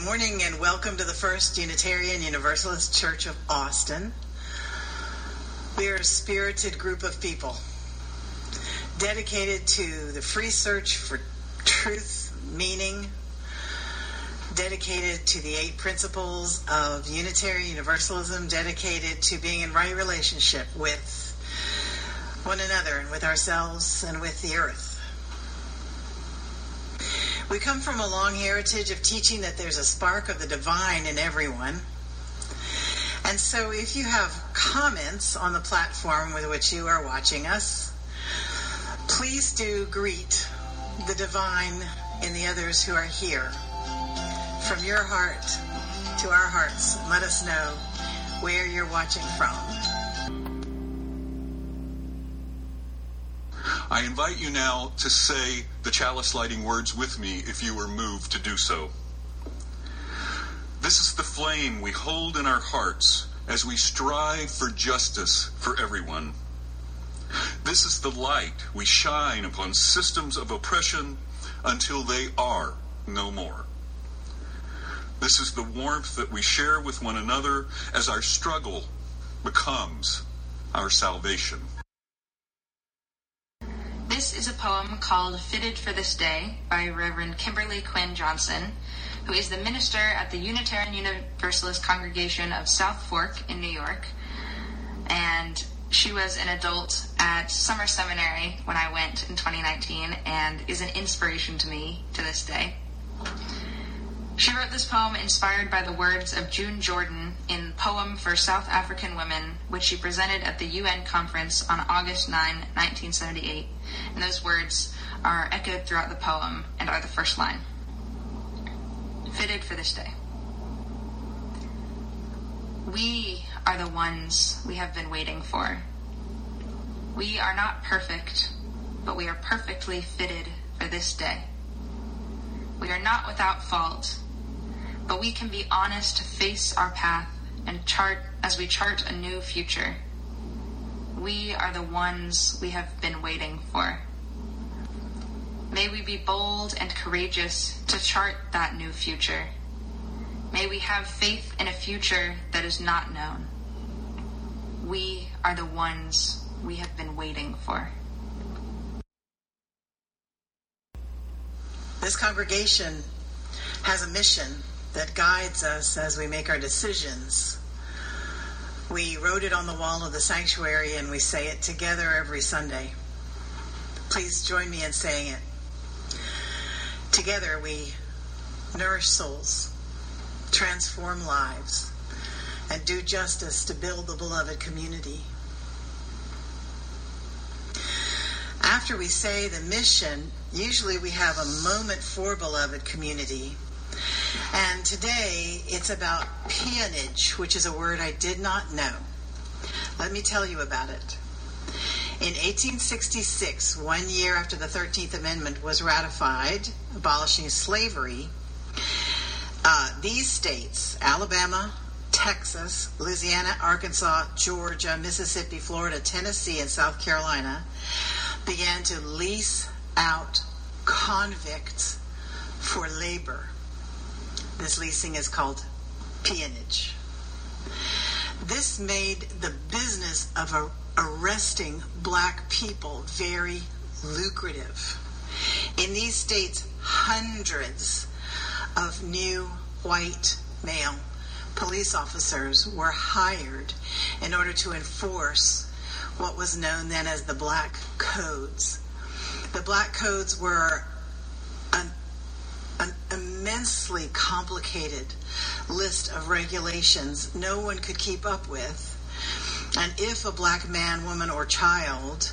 Good morning and welcome to the First Unitarian Universalist Church of Austin. We are a spirited group of people dedicated to the free search for truth, meaning, dedicated to the eight principles of Unitarian Universalism, dedicated to being in right relationship with one another and with ourselves and with the earth. We come from a long heritage of teaching that there's a spark of the divine in everyone. And so if you have comments on the platform with which you are watching us, please do greet the divine in the others who are here. From your heart to our hearts, let us know where you're watching from. I invite you now to say the chalice lighting words with me if you are moved to do so. This is the flame we hold in our hearts as we strive for justice for everyone. This is the light we shine upon systems of oppression until they are no more. This is the warmth that we share with one another as our struggle becomes our salvation. This is a poem called Fitted for This Day by Reverend Kimberly Quinn Johnson, who is the minister at the Unitarian Universalist Congregation of South Fork in New York. And she was an adult at Summer Seminary when I went in 2019 and is an inspiration to me to this day. She wrote this poem inspired by the words of June Jordan in Poem for South African Women, which she presented at the UN conference on August 9, 1978. And those words are echoed throughout the poem and are the first line. Fitted for this day. We are the ones we have been waiting for. We are not perfect, but we are perfectly fitted for this day. We are not without fault, but we can be honest to face our path and chart as we chart a new future. We are the ones we have been waiting for. May we be bold and courageous to chart that new future. May we have faith in a future that is not known. We are the ones we have been waiting for. This congregation has a mission that guides us as we make our decisions. We wrote it on the wall of the sanctuary and we say it together every Sunday. Please join me in saying it. Together we nourish souls, transform lives, and do justice to build the beloved community. After we say the mission, usually we have a moment for beloved community. And today it's about peonage, which is a word I did not know. Let me tell you about it. In 1866, one year after the 13th Amendment was ratified, abolishing slavery, uh, these states, Alabama, Texas, Louisiana, Arkansas, Georgia, Mississippi, Florida, Tennessee, and South Carolina, began to lease out convicts for labor. This leasing is called peonage. This made the business of arresting black people very lucrative. In these states, hundreds of new white male police officers were hired in order to enforce what was known then as the Black Codes. The Black Codes were immensely complicated list of regulations no one could keep up with. And if a black man, woman, or child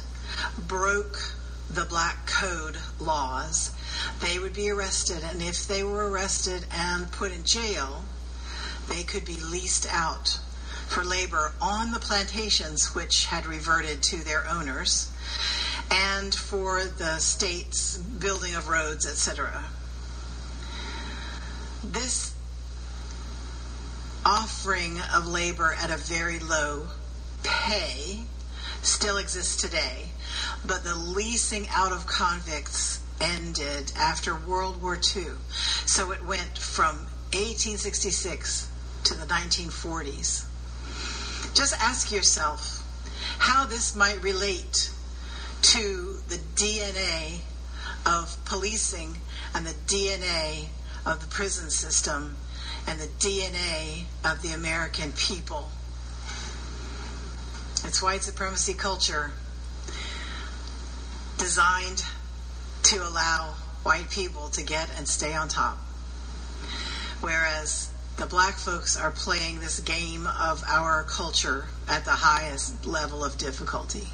broke the black code laws, they would be arrested. And if they were arrested and put in jail, they could be leased out for labor on the plantations which had reverted to their owners and for the state's building of roads, etc. This offering of labor at a very low pay still exists today, but the leasing out of convicts ended after World War II. So it went from 1866 to the 1940s. Just ask yourself how this might relate to the DNA of policing and the DNA of the prison system and the DNA of the American people. It's white supremacy culture designed to allow white people to get and stay on top. Whereas the black folks are playing this game of our culture at the highest level of difficulty.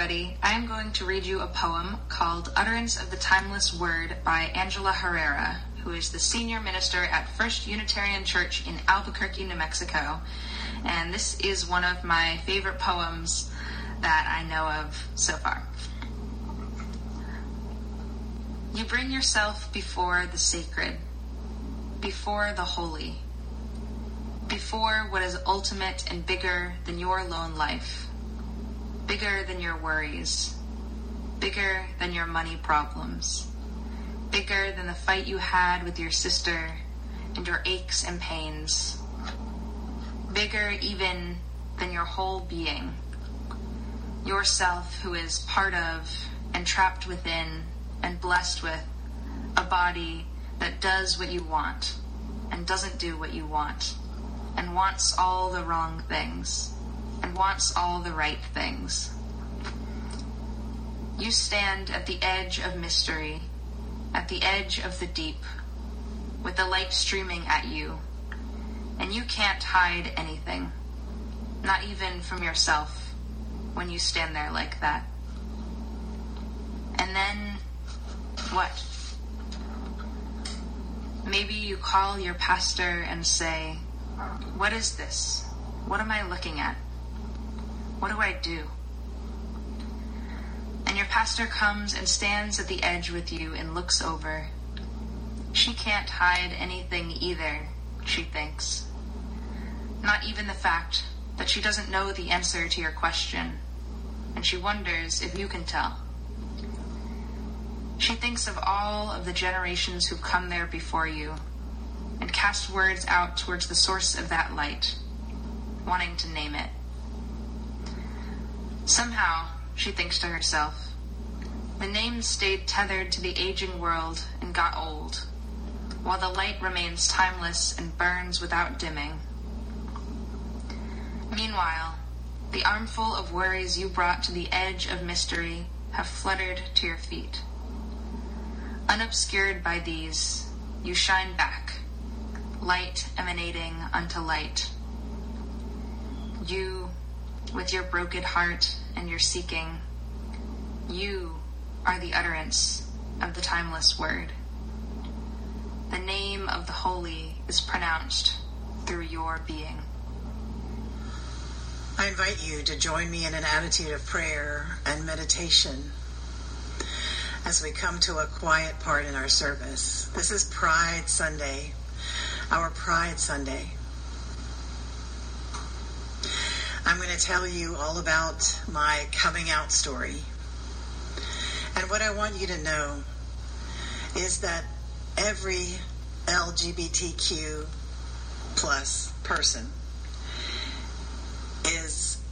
Everybody, I am going to read you a poem called Utterance of the Timeless Word by Angela Herrera, who is the senior minister at First Unitarian Church in Albuquerque, New Mexico. And this is one of my favorite poems that I know of so far. You bring yourself before the sacred, before the holy, before what is ultimate and bigger than your lone life, bigger than your worries, bigger than your money problems, bigger than the fight you had with your sister and your aches and pains, bigger even than your whole being, yourself who is part of and trapped within and blessed with a body that does what you want and doesn't do what you want and wants all the wrong things and wants all the right things. You stand at the edge of mystery, at the edge of the deep, with the light streaming at you, and you can't hide anything, not even from yourself, when you stand there like that. And then what? Maybe you call your pastor and say, What is this? What am I looking at? What do I do? And your pastor comes and stands at the edge with you and looks over. She can't hide anything either, she thinks. Not even the fact that she doesn't know the answer to your question, and she wonders if you can tell. She thinks of all of the generations who've come there before you and cast words out towards the source of that light, wanting to name it. Somehow, she thinks to herself, the name stayed tethered to the aging world and got old, while the light remains timeless and burns without dimming. Meanwhile, the armful of worries you brought to the edge of mystery have fluttered to your feet. Unobscured by these, you shine back, light emanating unto light. You, with your broken heart and your seeking, you are the utterance of the timeless word. The name of the holy is pronounced through your being. I invite you to join me in an attitude of prayer and meditation as we come to a quiet part in our service. This is Pride Sunday, our Pride Sunday. I'm going to tell you all about my coming out story. And what I want you to know is that every LGBTQ plus person is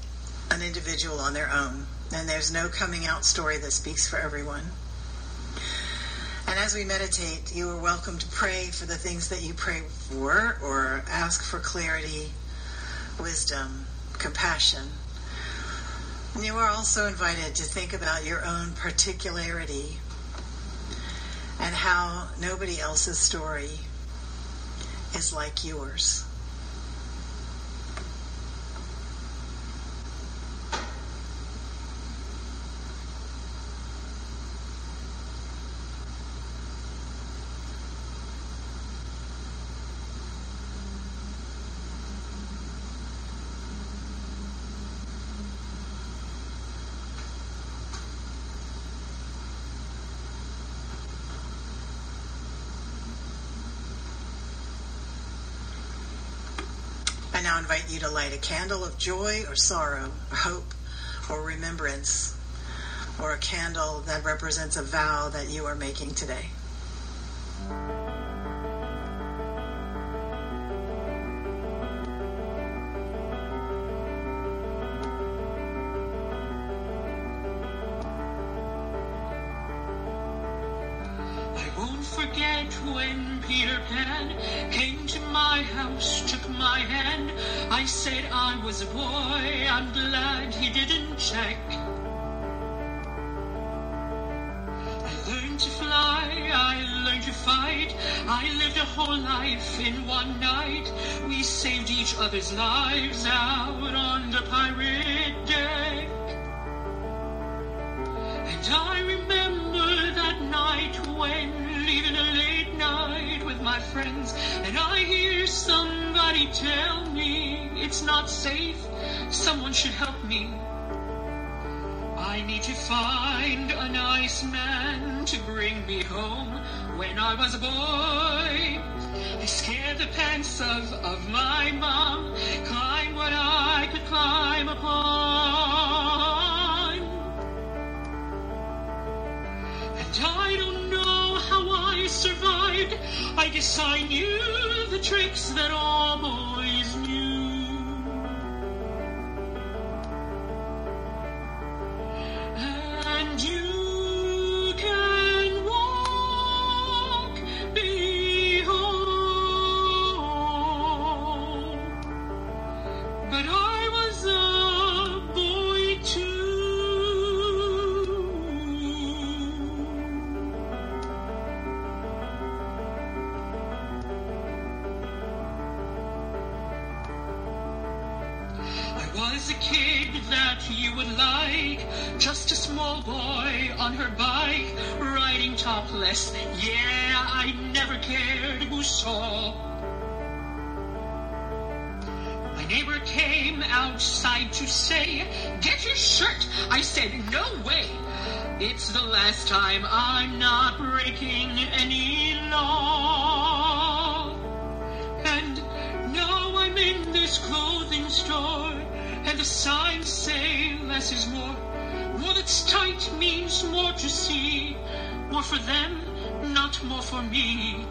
an individual on their own. And there's no coming out story that speaks for everyone. And as we meditate, you are welcome to pray for the things that you pray for or ask for clarity, wisdom, compassion. You are also invited to think about your own particularity and how nobody else's story is like yours. Now invite you to light a candle of joy or sorrow, or hope or remembrance, or a candle that represents a vow that you are making today. Was a boy, I'm glad he didn't check. I learned to fly, I learned to fight. I lived a whole life in one night. We saved each other's lives out on the pirate my friends, and I hear somebody tell me it's not safe. Someone should help me. I need to find a nice man to bring me home. When I was a boy, I scared the pants of, of my mom, climbed what I I I knew the tricks that all the signs say less is more. More that's tight means more to see. More for them, not more for me.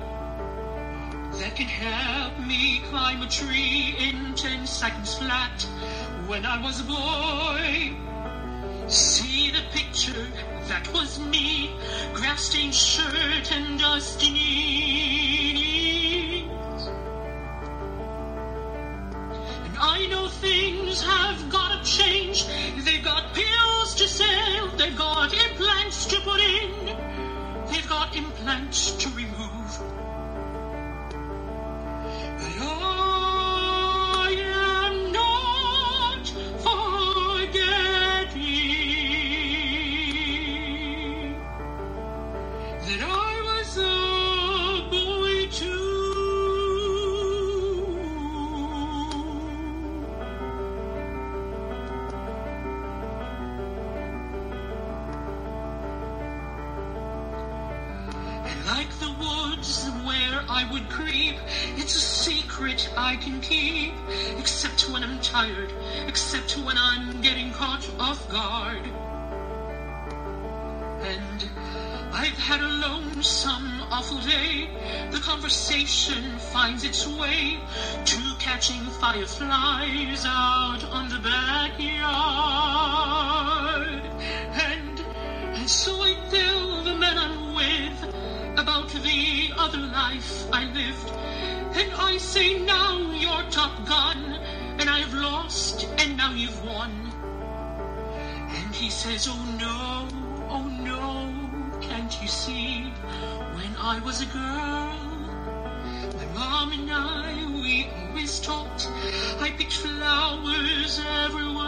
That can help me climb a tree in ten seconds flat. When I was a boy, see the picture, that was me. Grass stained shirt and dusty knees. Things have gotta change. They've got pills to sell, they've got implants to put in, they've got implants to remove. Except when I'm tired, except when I'm getting caught off guard. And I've had a lonesome, awful day. The conversation finds its way to catching fireflies out on the backyard. And, and so I tell the men I'm with about the other life I lived. And I say, now you're Top Gun, and I've lost, and now you've won. And he says, oh no, oh no, can't you see? When I was a girl, my mom and I, we always talked. I picked flowers everywhere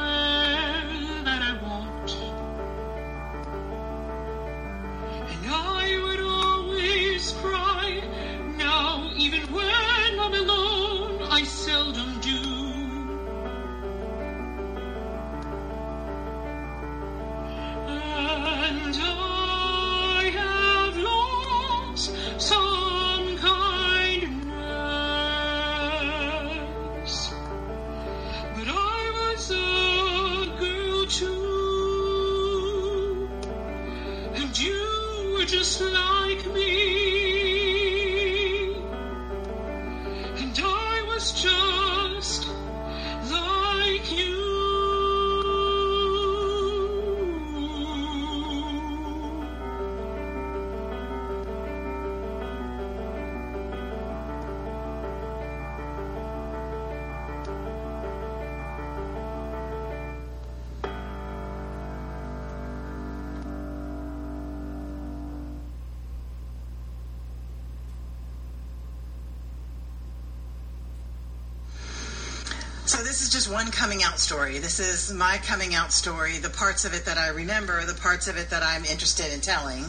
is just one coming out story. This is my coming out story, the parts of it that I remember, the parts of it that I'm interested in telling.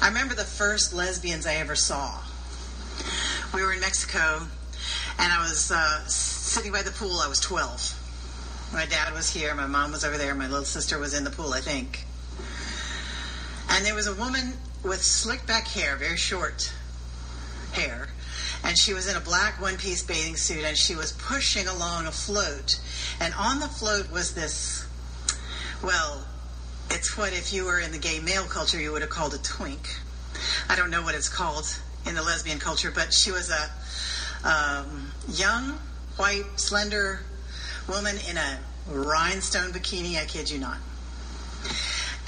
I remember the first lesbians I ever saw. We were in Mexico, and I was uh, sitting by the pool. I was 12. My dad was here, my mom was over there, my little sister was in the pool, I think. And there was a woman with slick back hair, very short and she was in a black one piece bathing suit and she was pushing along a float. And on the float was this, well, it's what if you were in the gay male culture you would have called a twink. I don't know what it's called in the lesbian culture, but she was a um, young, white, slender woman in a rhinestone bikini, I kid you not.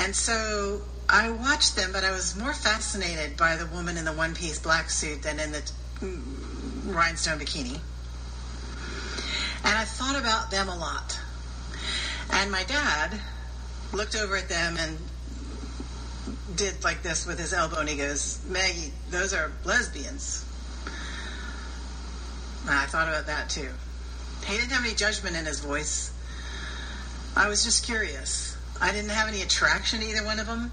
And so I watched them, but I was more fascinated by the woman in the one piece black suit than in the rhinestone bikini. And I thought about them a lot. And my dad looked over at them and did like this with his elbow and he goes, Maggie, those are lesbians. And I thought about that too. He didn't have any judgment in his voice. I was just curious. I didn't have any attraction to either one of them.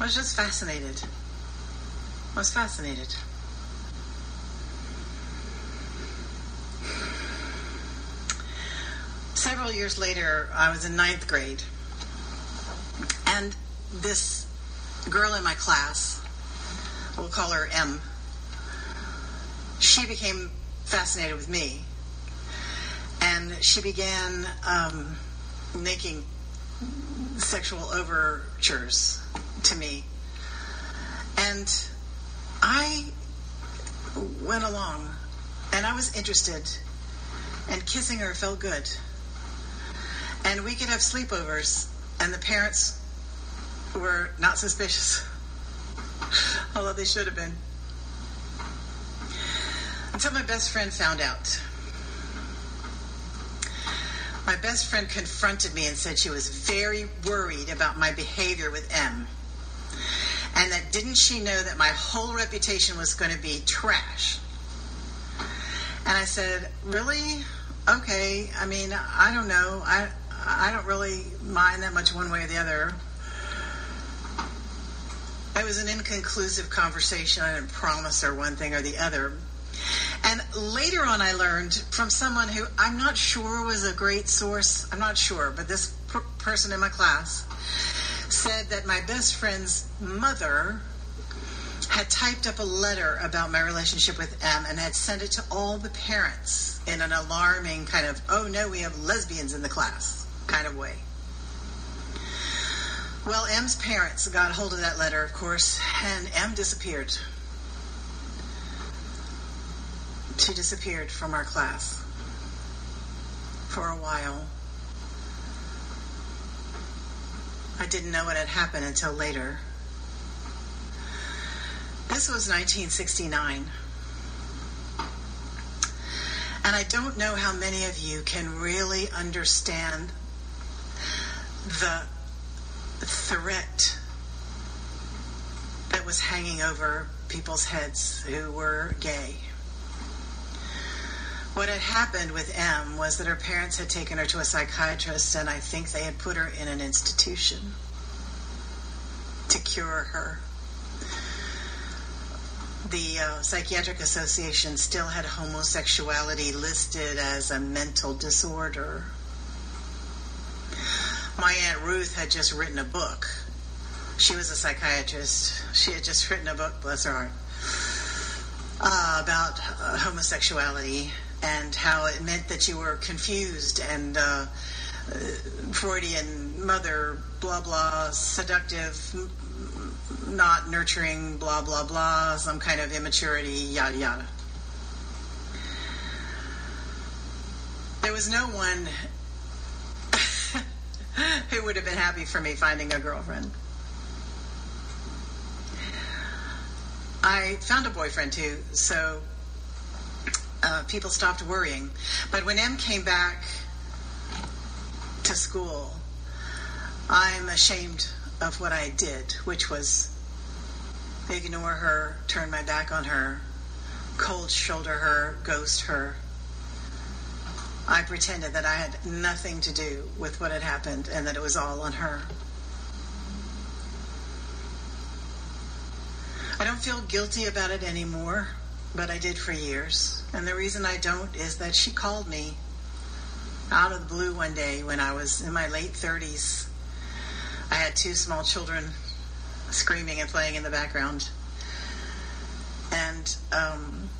I was just fascinated. I was fascinated. Several years later, I was in ninth grade, and this girl in my class, we'll call her M, she became fascinated with me. And she began um, making sexual overtures to me. And I went along and I was interested, and kissing her felt good. And we could have sleepovers, and the parents were not suspicious, although they should have been. Until my best friend found out. My best friend confronted me and said she was very worried about my behavior with M. And that didn't she know that my whole reputation was going to be trash? And I said, Really? Okay. I mean, I don't know. I I don't really mind that much one way or the other. It was an inconclusive conversation. I didn't promise her one thing or the other. And later on, I learned from someone who I'm not sure was a great source. I'm not sure, but this per- person in my class said that my best friend's mother had typed up a letter about my relationship with M and had sent it to all the parents in an alarming kind of, oh no, we have lesbians in the class kind of way. Well, M's parents got hold of that letter, of course, and M disappeared. She disappeared from our class for a while. I didn't know what had happened until later. This was 1969. And I don't know how many of you can really understand the threat that was hanging over people's heads who were gay. What had happened with M was that her parents had taken her to a psychiatrist, and I think they had put her in an institution to cure her. The uh, Psychiatric Association still had homosexuality listed as a mental disorder. My Aunt Ruth had just written a book. She was a psychiatrist. She had just written a book, bless her heart, uh, about uh, homosexuality and how it meant that you were confused and uh, Freudian mother, blah blah, seductive, not nurturing, blah blah blah, some kind of immaturity, yada yada. there was no one who would have been happy for me finding a girlfriend. I found a boyfriend too, so uh, people stopped worrying. But when M came back to school, I'm ashamed of what I did, which was ignore her, turn my back on her, cold shoulder her, ghost her. I pretended that I had nothing to do with what had happened and that it was all on her. I don't feel guilty about it anymore, but I did for years. And the reason I don't is that she called me out of the blue one day when I was in my late 30s. I had two small children screaming and playing in the background. And um,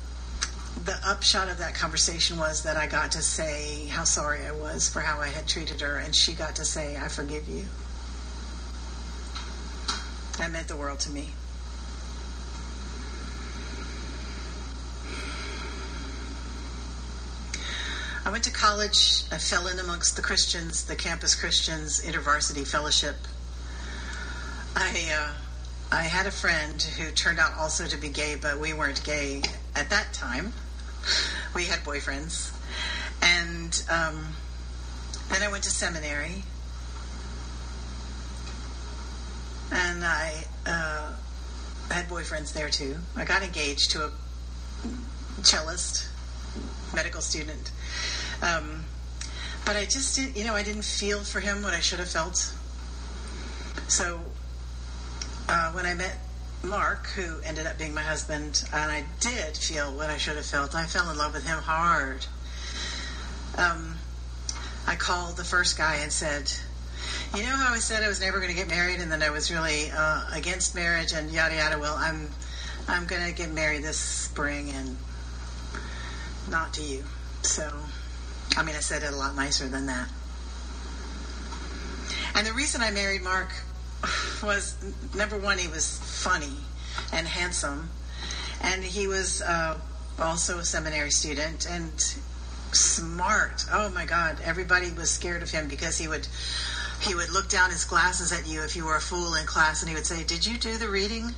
the upshot of that conversation was that I got to say how sorry I was for how I had treated her, and she got to say, I forgive you. That meant the world to me. I went to college. I fell in amongst the Christians, the campus Christians, InterVarsity Fellowship. I uh, I had a friend who turned out also to be gay, but we weren't gay at that time. We had boyfriends, and um, then I went to seminary, and I uh, had boyfriends there too. I got engaged to a cellist, medical student. Um, but I just didn't, you know, I didn't feel for him what I should have felt. So uh, when I met Mark, who ended up being my husband, and I did feel what I should have felt, I fell in love with him hard. Um, I called the first guy and said, you know how I said I was never going to get married, and then I was really uh, against marriage and yada yada. Well, I'm I'm going to get married this spring, and not to you. So I mean, I said it a lot nicer than that. And the reason I married Mark was number one, he was funny and handsome, and he was uh, also a seminary student and smart. Oh my God, everybody was scared of him because he would he would look down his glasses at you if you were a fool in class, and he would say, "Did you do the reading?"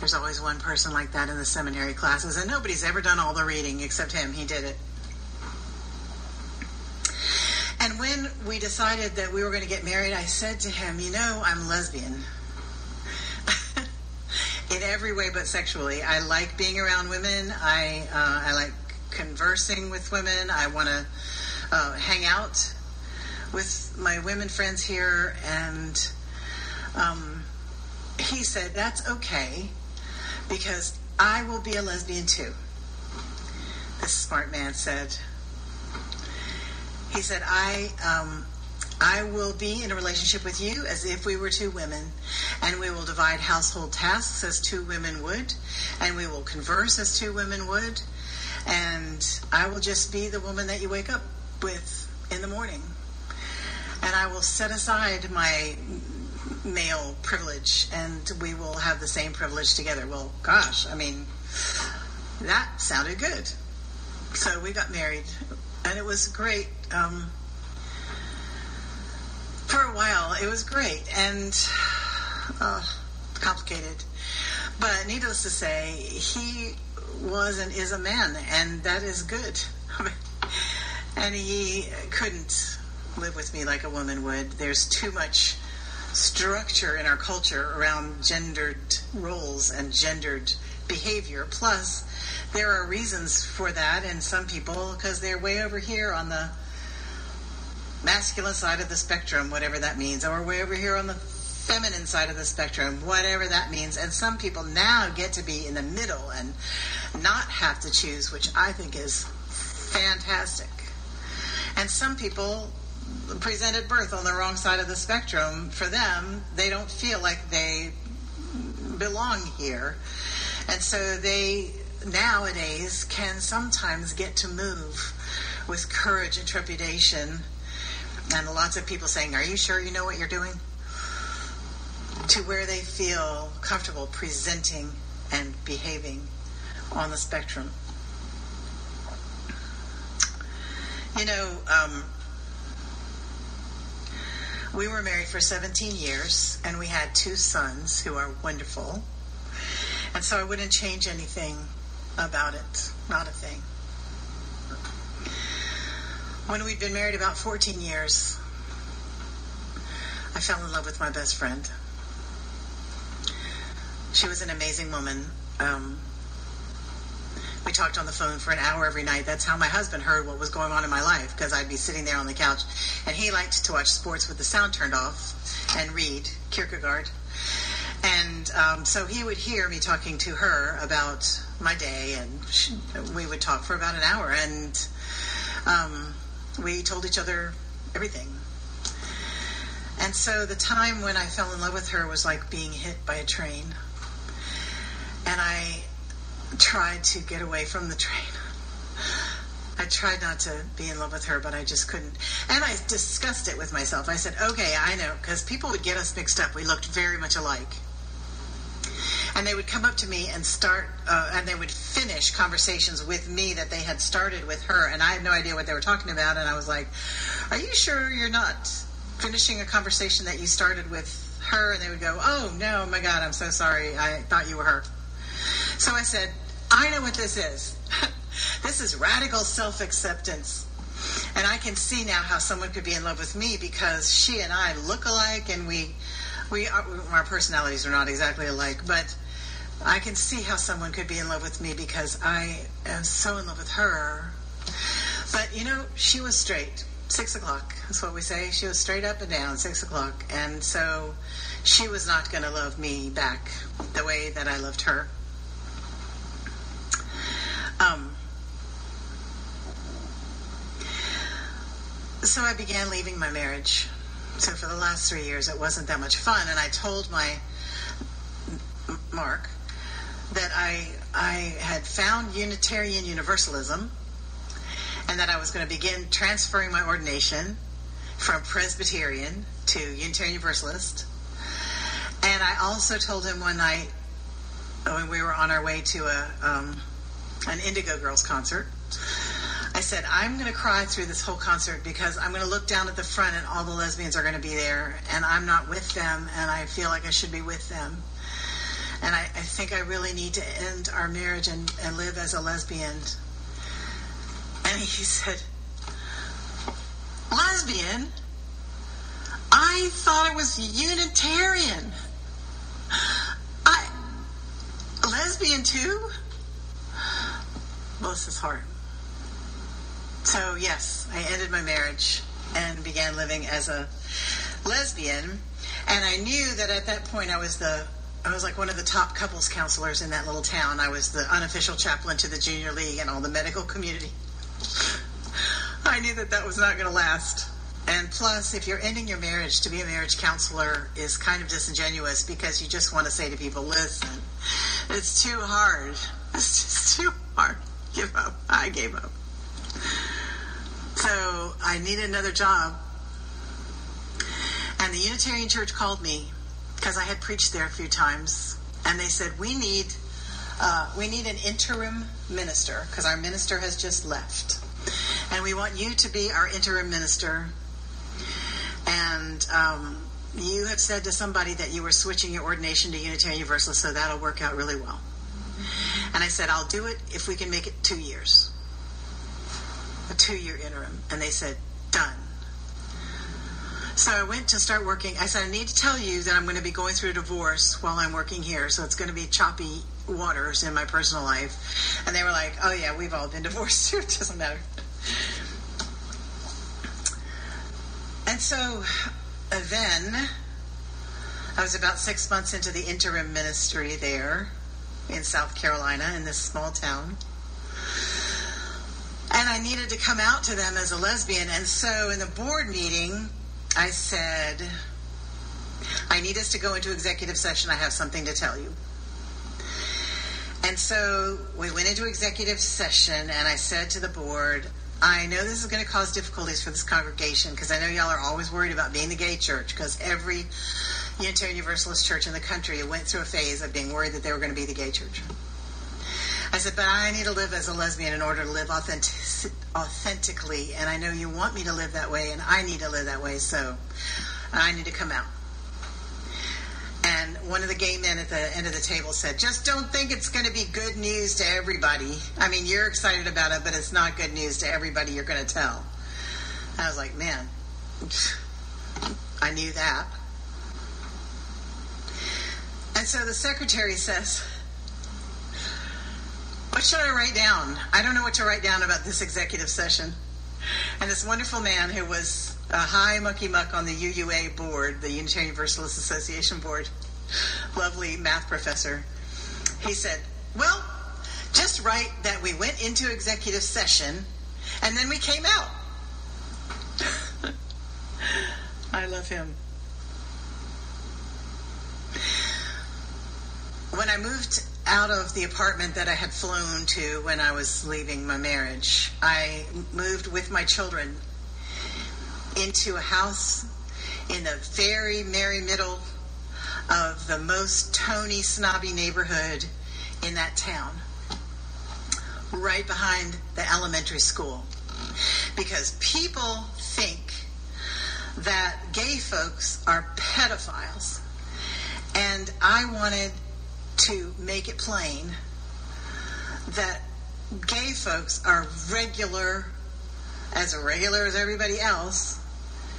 There's always one person like that in the seminary classes, and nobody's ever done all the reading except him. He did it. And when we decided that we were going to get married, I said to him, You know, I'm lesbian. In every way but sexually. I like being around women. I, uh, I like conversing with women. I want to uh, hang out with my women friends here. And um, he said, That's okay because I will be a lesbian too. This smart man said, he said, I, um, I will be in a relationship with you as if we were two women, and we will divide household tasks as two women would, and we will converse as two women would, and I will just be the woman that you wake up with in the morning. And I will set aside my male privilege, and we will have the same privilege together. Well, gosh, I mean, that sounded good. So we got married and it was great. Um, for a while, it was great and uh, complicated. But needless to say, he was and is a man, and that is good. and he couldn't live with me like a woman would. There's too much structure in our culture around gendered roles and gendered behavior. Plus, there are reasons for that in some people because they're way over here on the masculine side of the spectrum, whatever that means, or way over here on the feminine side of the spectrum, whatever that means. And some people now get to be in the middle and not have to choose, which I think is fantastic. And some people presented birth on the wrong side of the spectrum. For them, they don't feel like they belong here. And so they nowadays can sometimes get to move with courage and trepidation. And lots of people saying, Are you sure you know what you're doing? To where they feel comfortable presenting and behaving on the spectrum. You know, um, we were married for 17 years and we had two sons who are wonderful. And so I wouldn't change anything about it, not a thing. When we'd been married about 14 years, I fell in love with my best friend. She was an amazing woman. Um, we talked on the phone for an hour every night. That's how my husband heard what was going on in my life because I'd be sitting there on the couch, and he liked to watch sports with the sound turned off and read Kierkegaard. And um, so he would hear me talking to her about my day, and she, we would talk for about an hour, and um, we told each other everything. And so the time when I fell in love with her was like being hit by a train. And I tried to get away from the train. I tried not to be in love with her, but I just couldn't. And I discussed it with myself. I said, okay, I know, because people would get us mixed up. We looked very much alike. And they would come up to me and start, uh, and they would finish conversations with me that they had started with her. And I had no idea what they were talking about. And I was like, are you sure you're not finishing a conversation that you started with her? And they would go, oh, no, my God, I'm so sorry. I thought you were her. So I said, I know what this is. this is radical self acceptance. And I can see now how someone could be in love with me because she and I look alike and we, we are, our personalities are not exactly alike, but I can see how someone could be in love with me because I am so in love with her. But you know, she was straight. Six o'clock. That's what we say. She was straight up and down, six o'clock. And so she was not going to love me back the way that I loved her. Um, so I began leaving my marriage. So for the last three years, it wasn't that much fun. And I told my Mark that I I had found Unitarian Universalism, and that I was going to begin transferring my ordination from Presbyterian to Unitarian Universalist. And I also told him one night when we were on our way to a um, an Indigo Girls concert. I said, I'm going to cry through this whole concert because I'm going to look down at the front and all the lesbians are going to be there, and I'm not with them, and I feel like I should be with them. And I, I think I really need to end our marriage and, and live as a lesbian. And he said, Lesbian? I thought it was Unitarian. I. Lesbian too? Bless his heart. So, yes, I ended my marriage and began living as a lesbian. And I knew that at that point I was the I was like one of the top couples counselors in that little town. I was the unofficial chaplain to the junior league and all the medical community. I knew that that was not going to last. And plus, if you're ending your marriage, to be a marriage counselor is kind of disingenuous because you just want to say to people, listen, it's too hard. It's just too hard. Give up. I gave up. So I needed another job. And the Unitarian Church called me because I had preached there a few times, and they said we need uh, we need an interim minister because our minister has just left, and we want you to be our interim minister. And um, you have said to somebody that you were switching your ordination to Unitarian Universalist, so that'll work out really well. And I said, I'll do it if we can make it two years, a two-year interim. And they said, done. So I went to start working. I said, I need to tell you that I'm going to be going through a divorce while I'm working here. So it's going to be choppy waters in my personal life. And they were like, oh, yeah, we've all been divorced too. It doesn't matter. And so uh, then I was about six months into the interim ministry there in South Carolina in this small town. And I needed to come out to them as a lesbian. And so in the board meeting, I said, I need us to go into executive session. I have something to tell you. And so we went into executive session, and I said to the board, I know this is going to cause difficulties for this congregation because I know y'all are always worried about being the gay church because every Unitarian Universalist church in the country went through a phase of being worried that they were going to be the gay church. I said, but I need to live as a lesbian in order to live authentic, authentically, and I know you want me to live that way, and I need to live that way, so I need to come out. And one of the gay men at the end of the table said, just don't think it's going to be good news to everybody. I mean, you're excited about it, but it's not good news to everybody you're going to tell. I was like, man, I knew that. And so the secretary says, What should I write down? I don't know what to write down about this executive session. And this wonderful man who was a high mucky muck on the UUA board, the Unitarian Universalist Association board, lovely math professor, he said, Well, just write that we went into executive session and then we came out. I love him. When I moved out of the apartment that I had flown to when I was leaving my marriage, I moved with my children into a house in the very merry middle of the most Tony snobby neighborhood in that town, right behind the elementary school. Because people think that gay folks are pedophiles. And I wanted to make it plain that gay folks are regular, as regular as everybody else,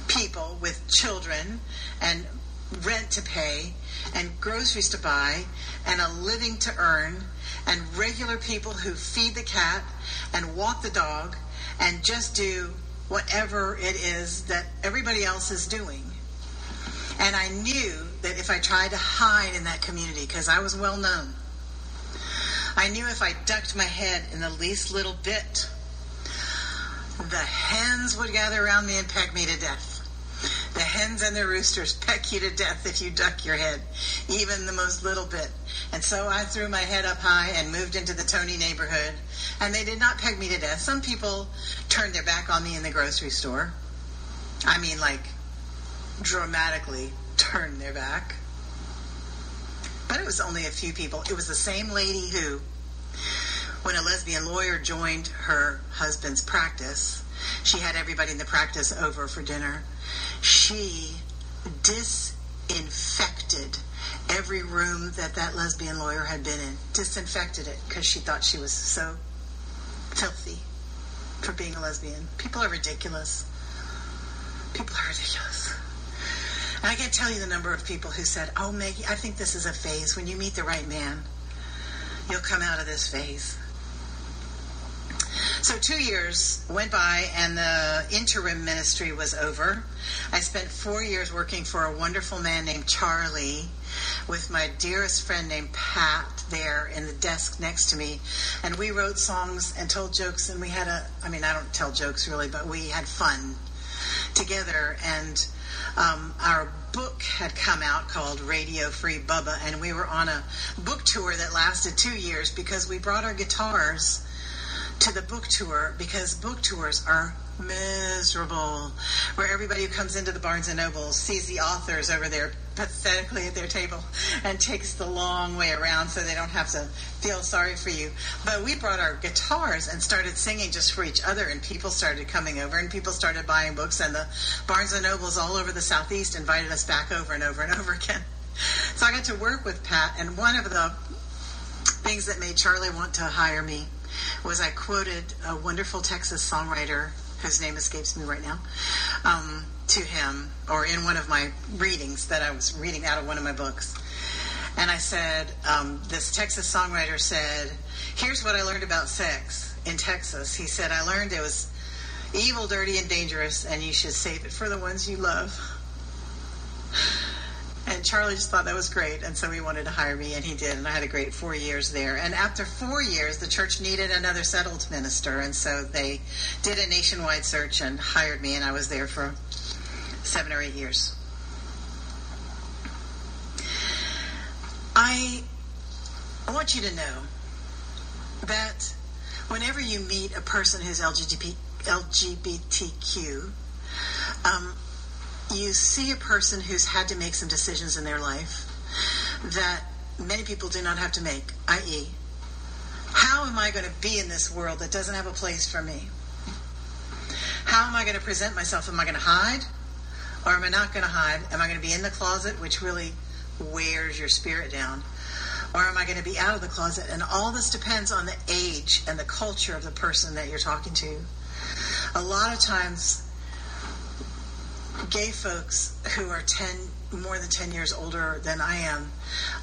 people with children and rent to pay and groceries to buy and a living to earn and regular people who feed the cat and walk the dog and just do whatever it is that everybody else is doing. And I knew that if I tried to hide in that community, because I was well known, I knew if I ducked my head in the least little bit, the hens would gather around me and peck me to death. The hens and the roosters peck you to death if you duck your head, even the most little bit. And so I threw my head up high and moved into the Tony neighborhood. And they did not peg me to death. Some people turned their back on me in the grocery store. I mean, like, dramatically turned their back. But it was only a few people. It was the same lady who, when a lesbian lawyer joined her husband's practice, she had everybody in the practice over for dinner. She disinfected every room that that lesbian lawyer had been in, disinfected it because she thought she was so filthy for being a lesbian. People are ridiculous. People are ridiculous. I can't tell you the number of people who said, Oh, Maggie, I think this is a phase. When you meet the right man, you'll come out of this phase. So two years went by and the interim ministry was over. I spent four years working for a wonderful man named Charlie with my dearest friend named Pat there in the desk next to me. And we wrote songs and told jokes and we had a, I mean, I don't tell jokes really, but we had fun together. And um, our book had come out called Radio Free Bubba, and we were on a book tour that lasted two years because we brought our guitars to the book tour because book tours are miserable. Where everybody who comes into the Barnes and Nobles sees the authors over there pathetically at their table and takes the long way around so they don't have to feel sorry for you. But we brought our guitars and started singing just for each other, and people started coming over, and people started buying books, and the Barnes and Nobles all over the Southeast invited us back over and over and over again. So I got to work with Pat, and one of the things that made Charlie want to hire me was I quoted a wonderful Texas songwriter whose name escapes me right now um, to him, or in one of my readings that I was reading out of one of my books. And I said, um, this Texas songwriter said, Here's what I learned about sex in Texas. He said, I learned it was evil, dirty, and dangerous, and you should save it for the ones you love. And Charlie just thought that was great, and so he wanted to hire me, and he did, and I had a great four years there. And after four years, the church needed another settled minister, and so they did a nationwide search and hired me, and I was there for seven or eight years. I, want you to know that whenever you meet a person who's LGBT, LGBTQ, um, you see a person who's had to make some decisions in their life that many people do not have to make, i.e., How am I going to be in this world that doesn't have a place for me? How am I going to present myself? Am I going to hide? Or am I not going to hide? Am I going to be in the closet, which really wears your spirit down? Or am I going to be out of the closet? And all this depends on the age and the culture of the person that you're talking to. A lot of times, gay folks who are 10 more than 10 years older than I am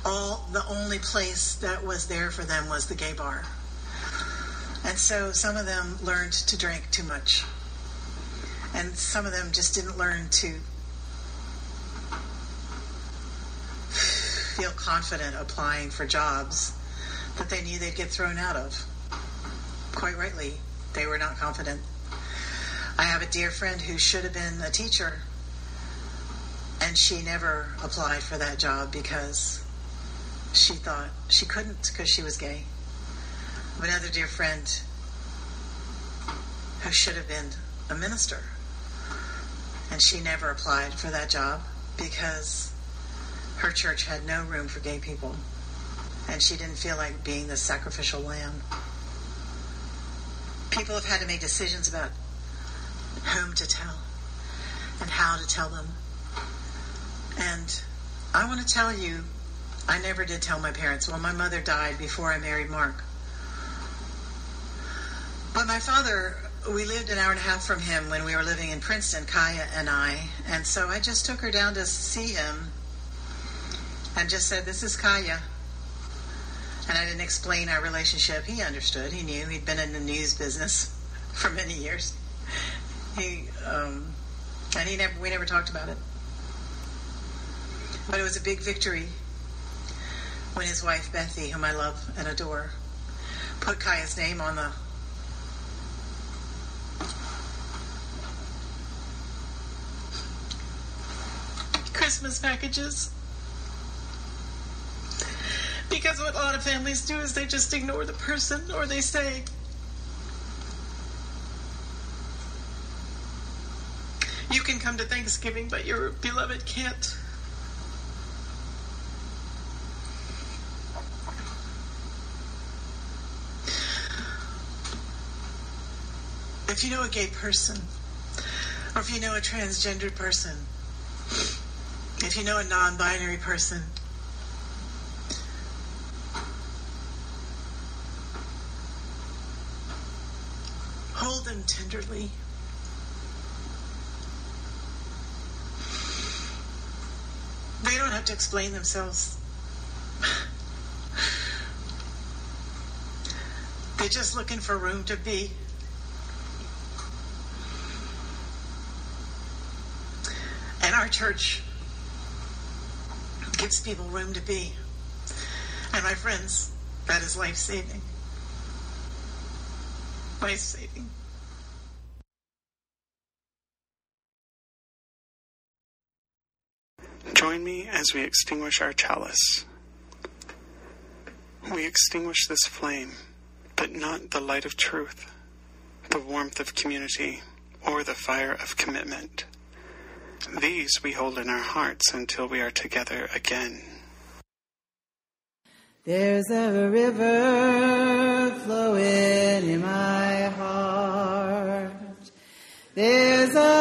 all the only place that was there for them was the gay bar. And so some of them learned to drink too much. And some of them just didn't learn to feel confident applying for jobs that they knew they'd get thrown out of. Quite rightly they were not confident. I have a dear friend who should have been a teacher and she never applied for that job because she thought she couldn't because she was gay. Another dear friend who should have been a minister, and she never applied for that job because her church had no room for gay people, and she didn't feel like being the sacrificial lamb. People have had to make decisions about whom to tell and how to tell them and I want to tell you, I never did tell my parents. Well, my mother died before I married Mark. But my father, we lived an hour and a half from him when we were living in Princeton, Kaya and I. And so I just took her down to see him and just said, This is Kaya. And I didn't explain our relationship. He understood. He knew. He'd been in the news business for many years. He, um, and he never, we never talked about it. But it was a big victory when his wife, Bethy, whom I love and adore, put Kaya's name on the Christmas packages. Because what a lot of families do is they just ignore the person or they say, You can come to Thanksgiving, but your beloved can't. If you know a gay person, or if you know a transgendered person, if you know a non binary person, hold them tenderly. They don't have to explain themselves. They're just looking for room to be. And our church gives people room to be. And my friends, that is life saving. Life saving. Join me as we extinguish our chalice. We extinguish this flame, but not the light of truth, the warmth of community, or the fire of commitment. These we hold in our hearts until we are together again. There's a river flowing in my heart. There's a